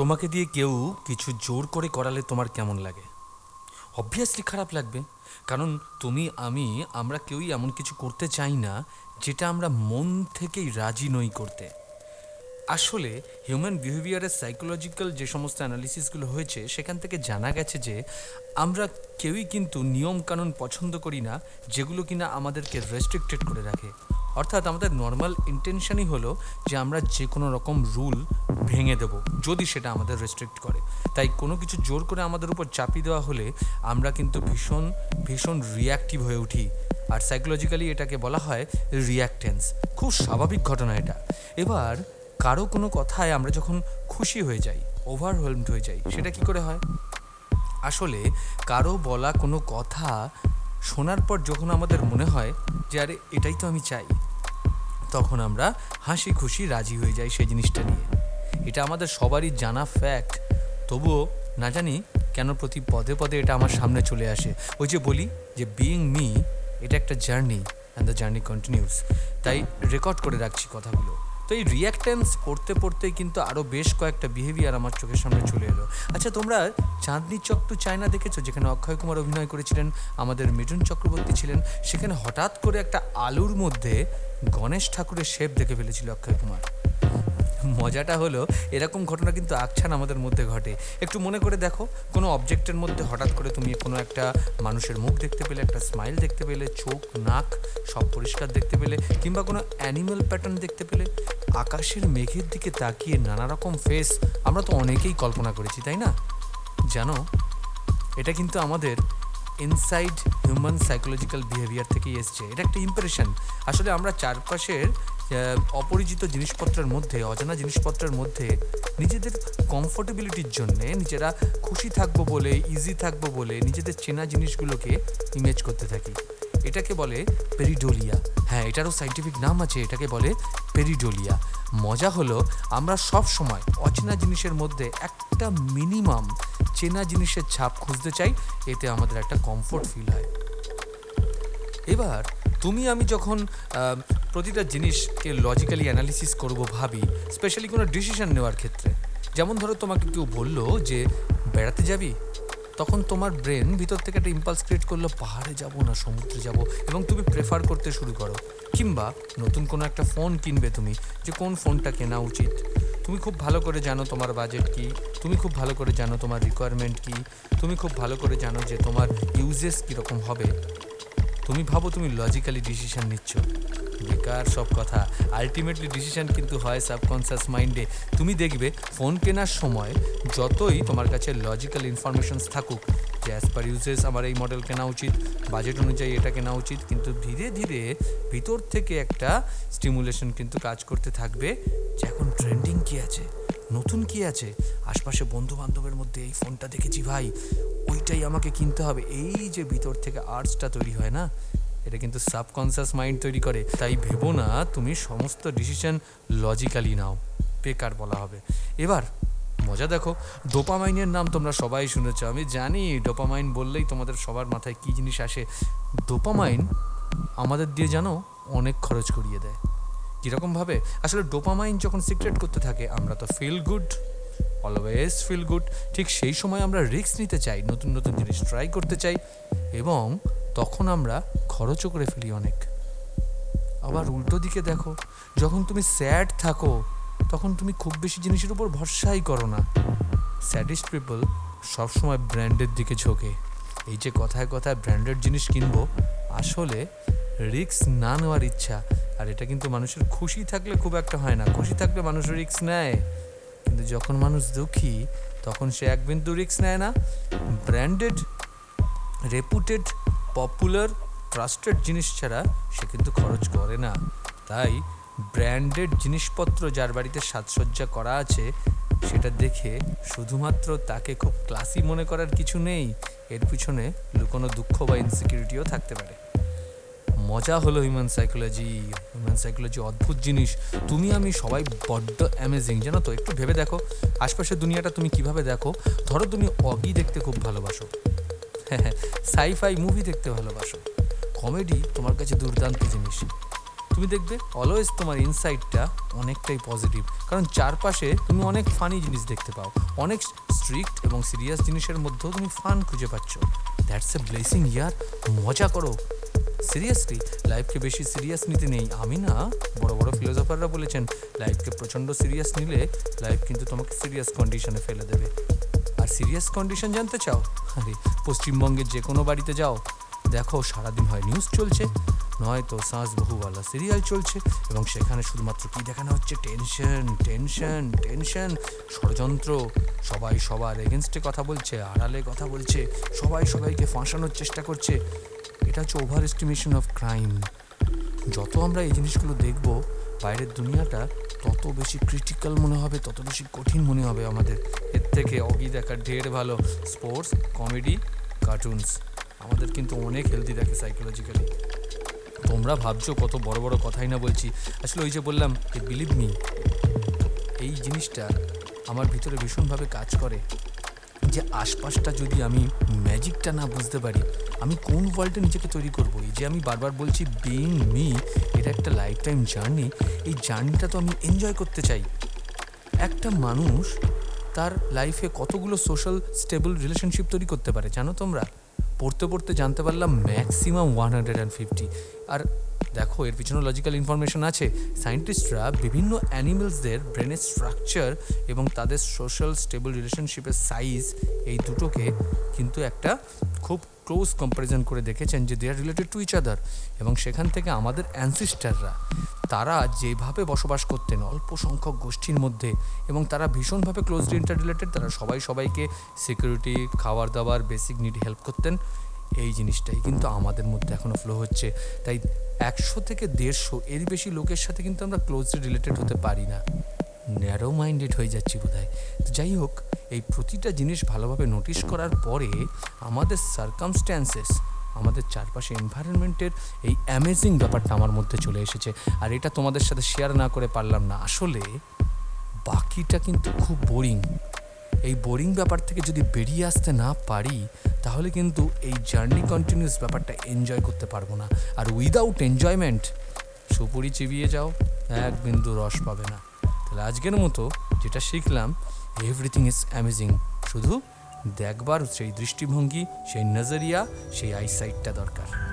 তোমাকে দিয়ে কেউ কিছু জোর করে করালে তোমার কেমন লাগে? অবভিয়াসলি খারাপ লাগবে। কারণ তুমি, আমি, আমরা কেউই এমন কিছু করতে চাই না যেটা আমরা মন থেকেই রাজি নই করতে। আসলে হিউম্যান বিহেভিয়ারের সাইকোলজিক্যাল যে সমস্ত অ্যানালিসিসগুলো হয়েছে, সেখান থেকে জানা গেছে যে আমরা কেউই কিন্তু নিয়মকানুন পছন্দ করি না যেগুলো কিনা আমাদেরকে রেস্ট্রিক্টেড করে রাখে। অর্থাৎ আমাদের নর্মাল ইন্টেনশনই হলো যে আমরা যে কোনো রকম রুল ভেঙে দেব, যদি সেটা আমাদের রেস্ট্রিক্ট করে। তাই কোনো কিছু জোর করে আমাদের উপর চাপিয়ে দেওয়া হলে আমরা কিন্তু ভীষণ ভীষণ রিয়াক্টিভ হয়ে উঠি। আর সাইকোলজিক্যালি এটাকে বলা হয় রিয়াক্টেন্স খুব স্বাভাবিক ঘটনা এটা। এবার কারও কোনো কথায় আমরা যখন খুশি হয়ে যাই ওভারওয়েলমড হয়ে যাই, সেটা কি করে হয়? আসলে কারও বলা কোনো কথা শোনার পর যখন আমাদের মনে হয় যে, আরে, এটাই তো আমি চাই। তখন আমরা হাসি খুশি রাজি হয়ে যাই সেই জিনিসটা নিয়ে। এটা আমাদের সবারই জানা ফ্যাক্ট তবুও না জানি কেন প্রতি পদে পদে এটা আমার সামনে চলে আসে। ওই যে বলি যে বিইং মি এটা একটা journey and the journey continues তাই রেকর্ড করে রাখছি কথাগুলো। তো এই রিয়াক্টেন্স পড়তে পড়তেই কিন্তু আরও বেশ কয়েকটা বিহেভিয়ার আমার চোখের সামনে চলে এলো। আচ্ছা তোমরা চাঁদনি চক টু চায়না দেখেছ? যেখানে অক্ষয় কুমার অভিনয় করেছিলেন, আমাদের মিঠুন চক্রবর্তী ছিলেন। সেখানে হঠাৎ করে একটা আলুর মধ্যে গণেশ ঠাকুরের শেপ দেখে ফেলেছিল অক্ষয় কুমার। মজাটা হলো, এরকম ঘটনা কিন্তু আকছান আমাদের মধ্যে ঘটে। একটু মনে করে দেখো, কোনো অবজেক্টের মধ্যে হঠাৎ করে তুমি কোনো একটা মানুষের মুখ দেখতে পেলে, একটা স্মাইল দেখতে পেলে, চোখ, নাক সব পরিষ্কার দেখতে পেলে, কিংবা কোনো অ্যানিম্যাল প্যাটার্ন দেখতে পেলে আকাশের মেঘের দিকে তাকিয়ে নানা রকম ফেস আমরা তো অনেকেই কল্পনা করেছি, তাই না? জানো, এটা কিন্তু আমাদের ইনসাইড হিউম্যান সাইকোলজিক্যাল বিহেভিয়ার থেকেই এসছে। এটা একটা ইম্প্রেশন আসলে আমরা চারপাশের অপরিচিত জিনিসপত্রের মধ্যে, অজানা জিনিসপত্রের মধ্যে নিজেদের কমফোর্টেবিলিটির জন্যে নিজেরা খুশি থাকব বলে ইজি থাকব বলে নিজেদের চেনা জিনিসগুলোকে ইমেজ করতে থাকি। এটাকে বলে পেরিডোলিয়া। হ্যাঁ এটারও সাইন্টিফিক নাম আছে, এটাকে বলে পেরিডোলিয়া। মজা হলো, আমরা সব সময় অচেনা জিনিসের মধ্যে একটা মিনিমাম চেনা জিনিসের ছাপ খুঁজতে চাই, এতে আমাদের একটা কমফোর্ট ফিল হয়। এবার, তুমি আমি যখন প্রতিটা জিনিসকে লজিক্যালি অ্যানালিসিস করব ভাবি স্পেশালি কোনো ডিসিশন নেওয়ার ক্ষেত্রে, যেমন ধরো তোমাকে কেউ বলল যে, বেড়াতে যাবি? তখন তোমার ব্রেন ভিতর থেকে একটা ইম্পালস ক্রিয়েট করল, পাহাড়ে যাব না, সমুদ্রে যাব এবং তুমি প্রেফার করতে শুরু করো। কিংবা নতুন কোনো একটা ফোন কিনবে তুমি, যে কোন ফোনটা কেনা উচিত? তুমি খুব ভালো করে জানো তোমার বাজেট কি, তুমি খুব ভালো করে জানো তোমার রিকোয়ারমেন্ট কি, তুমি খুব ভালো করে জানো যে তোমার ইউজেস কীরকম হবে। তুমি ভাবো তুমি লজিক্যালি ডিসিশন নিচ্ছ। বেকার সব কথা। আলটিমেটলি ডিসিশন কিন্তু হয় সাবকনসিয়াস মাইন্ডে তুমি দেখবে ফোন কেনার সময় যতই তোমার কাছে লজিক্যাল ইনফরমেশনস থাকুক যে অ্যাজ পার ইউজেস আমার এই মডেল কেনা উচিত বাজেট অনুযায়ী এটা কেনা উচিত, কিন্তু ধীরে ধীরে ভিতর থেকে একটা স্টিমুলেশন কিন্তু কাজ করতে থাকবে যে এখন ট্রেন্ডিং কী আছে। নতুন কি আছে? আশপাশে বন্ধু বান্ধবের মধ্যে এই ফোনটা দেখেছি ভাই। ওইটাই আমাকে কিনতে হবে। এই যে ভিতর থেকে আর্টসটা তৈরি হয় না? এটা কিন্তু সাবকনসিয়াস মাইন্ড তৈরি করে। তাই ভেবো না, তুমি সমস্ত ডিসিশন লজিক্যালি নাও। বেকার বলা হবে। এবার, মজা দেখো। ডোপামাইনের নাম তোমরা সবাই শুনেছ। আমি জানি ডোপামাইন বললেই তোমাদের সবার মাথায় কী জিনিস আসে। ডোপামাইন আমাদের দিয়ে জানো অনেক খরচ করিয়ে দেয়। কীরকমভাবে? আসলে ডোপামাইন যখন সিক্রেট করতে থাকে, আমরা তো feel good always feel good ঠিক সেই সময় আমরা রিস্ক নিতে চাই, নতুন নতুন জিনিস ট্রাই করতে চাই, এবং তখন আমরা খরচও করে ফেলি অনেক। আবার উল্টো দিকে দেখো, যখন তুমি স্যাড থাকো, তখন তুমি খুব বেশি জিনিসের উপর ভরসাই করো না। স্যাডিস্ট পিপল সবসময় ব্র্যান্ডের দিকে ঝোঁকে। এই যে কথায় কথায় ব্র্যান্ডেড জিনিস কিনবো, আসলে রিস্ক না নেওয়ার ইচ্ছা আর এটা কিন্তু মানুষের খুশি থাকলে খুব একটা হয় না। খুশি থাকলে মানুষ রিস্ক নেয়। কিন্তু যখন মানুষ দুঃখী, তখন সে এক বিন্দু রিক্স নেয় না। ব্র্যান্ডেড রেপুটেড পপুলার ট্রাস্টেড জিনিস ছাড়া সে কিন্তু খরচ করে না। তাই ব্র্যান্ডেড জিনিসপত্র যার বাড়িতে সাজসজ্জা করা আছে, সেটা দেখে শুধুমাত্র তাকে খুব ক্লাসি মনে করার কিছু নেই। এর পিছনে লুকোনো দুঃখ বা ইনসিকিউরিটিও থাকতে পারে। মজা হলো হিউম্যান সাইকোলজি হিউম্যান সাইকোলজি অদ্ভুত জিনিস। তুমি, আমি সবাই বড্ড অ্যামেজিং জানো তো? একটু ভেবে দেখো, আশপাশের দুনিয়াটা তুমি কীভাবে দেখো? ধরো তুমি অগি দেখতে খুব ভালোবাসো। হ্যাঁ সাইফাই মুভি দেখতে ভালোবাসো। কমেডি তোমার কাছে দুর্দান্ত জিনিস। তুমি দেখবে অলওয়েজ তোমার ইনসাইটটা অনেকটাই পজিটিভ কারণ চারপাশে তুমি অনেক ফানি জিনিস দেখতে পাও। অনেক স্ট্রিক্ট এবং সিরিয়াস জিনিসের মধ্যেও তুমি ফান খুঁজে পাচ্ছ। দ্যাটস এ ব্লেসিং ইয়ার মজা করো। সিরিয়াসলি লাইফকে বেশি সিরিয়াস নিতে নেই। আমি না, বড় বড় ফিলোসফাররা বলেছেন লাইফকে প্রচণ্ড সিরিয়াস নিলে লাইফ কিন্তু তোমাকে সিরিয়াস কন্ডিশনে ফেলে দেবে। আর সিরিয়াস কন্ডিশন জানতে চাও? আরে, পশ্চিমবঙ্গের যে কোনো বাড়িতে যাও। দেখো, সারাদিন হয় নিউজ চলছে, নয়তো সাঁস বহুওয়ালা সিরিয়াল চলছে, এবং সেখানে শুধুমাত্র কি দেখানো হচ্ছে? টেনশন টেনশন টেনশন ষড়যন্ত্র, সবাই সবার এগেনস্টে কথা বলছে, আড়ালে কথা বলছে, সবাই সবাইকে ফাঁসানোর চেষ্টা করছে। এটা হচ্ছে ওভার এস্টিমেশন অফ ক্রাইম যত আমরা এই জিনিসগুলো দেখব, বাইরের দুনিয়াটা তত বেশি ক্রিটিক্যাল মনে হবে, তত বেশি কঠিন মনে হবে আমাদের। এর থেকে অগি দেখার ঢের ভালো স্পোর্টস কমেডি কার্টুনস আমাদের কিন্তু অনেক হেলদি দেখে সাইকোলজিক্যালি তোমরা ভাবছ কত বড় বড় কথাই না বলছি। আসলে ওই যে বললাম বিলিভ মি এই জিনিসটা আমার ভিতরে ভীষণভাবে কাজ করে। যে আশপাশটা যদি আমি ম্যাজিকটা না বুঝতে পারি, আমি কোন ওয়ার্ল্ডে নিজেকে তৈরি করব? এই যে আমি বারবার বলছি বিং মি এটা একটা লাইফ টাইম জার্নি এই জার্নিটা তো আমি এনজয় করতে চাই। একটা মানুষ তার লাইফে কতগুলো সোশ্যাল স্টেবল রিলেশনশিপ তৈরি করতে পারে, জানো তোমরা? পড়তে পড়তে জানতে পারলাম maximum one hundred and fifty আর দেখো, এর পিছনে লজিক্যাল ইনফরমেশন আছে। সায়েন্টিস্টরা বিভিন্ন অ্যানিমেলসদের ব্রেনের স্ট্রাকচার এবং তাদের সোশ্যাল স্টেবল রিলেশনশিপের সাইজ এই দুটোকে কিন্তু একটা খুব ক্লোজ কম্প্যারিজন করে দেখেছেন যে they are related to each other এবং সেখান থেকে আমাদের অ্যানসিস্টাররা তারা যেভাবে বসবাস করতেন অল্প সংখ্যক গোষ্ঠীর মধ্যে এবং তারা ভীষণভাবে ক্লোজলি ইন্টার রিলেটেড তারা সবাই সবাইকে সিকিউরিটি খাবার দাবার বেসিক নিড হেল্প করতেন। এই জিনিসটাই কিন্তু আমাদের মধ্যে এখনও ফ্লো হচ্ছে। তাই একশো থেকে দেড়শো এর বেশি লোকের সাথে কিন্তু আমরা ক্লোজলি রিলেটেড হতে পারি না। ন্যারো মাইন্ডেড হয়ে যাচ্ছি বোধহয়। তো যাই হোক, এই প্রতিটা জিনিস ভালোভাবে নোটিশ করার পরে আমাদের সার্কামস্ট্যান্সেস আমাদের চারপাশে এনভায়রনমেন্টের এই অ্যামেজিং ব্যাপারটা আমার মধ্যে চলে এসেছে। আর এটা তোমাদের সাথে শেয়ার না করে পারলাম না। আসলে বাকিটা কিন্তু খুব বোরিং এই বোরিং ব্যাপার থেকে যদি বেরিয়ে আসতে না পারি, তাহলে কিন্তু এই জার্নি কন্টিনিউস ব্যাপারটা এনজয় করতে পারব না। আর উইদাউট এনজয়মেন্ট সুপুরি চিবিয়ে যাও, এক বিন্দু রস পাবে না। তাহলে আজকের মতো যেটা শিখলাম এভরিথিং ইজ অ্যামেজিং শুধু দেখবার সেই দৃষ্টিভঙ্গি, সেই নজরিয়া, সেই আইসাইটটা দরকার।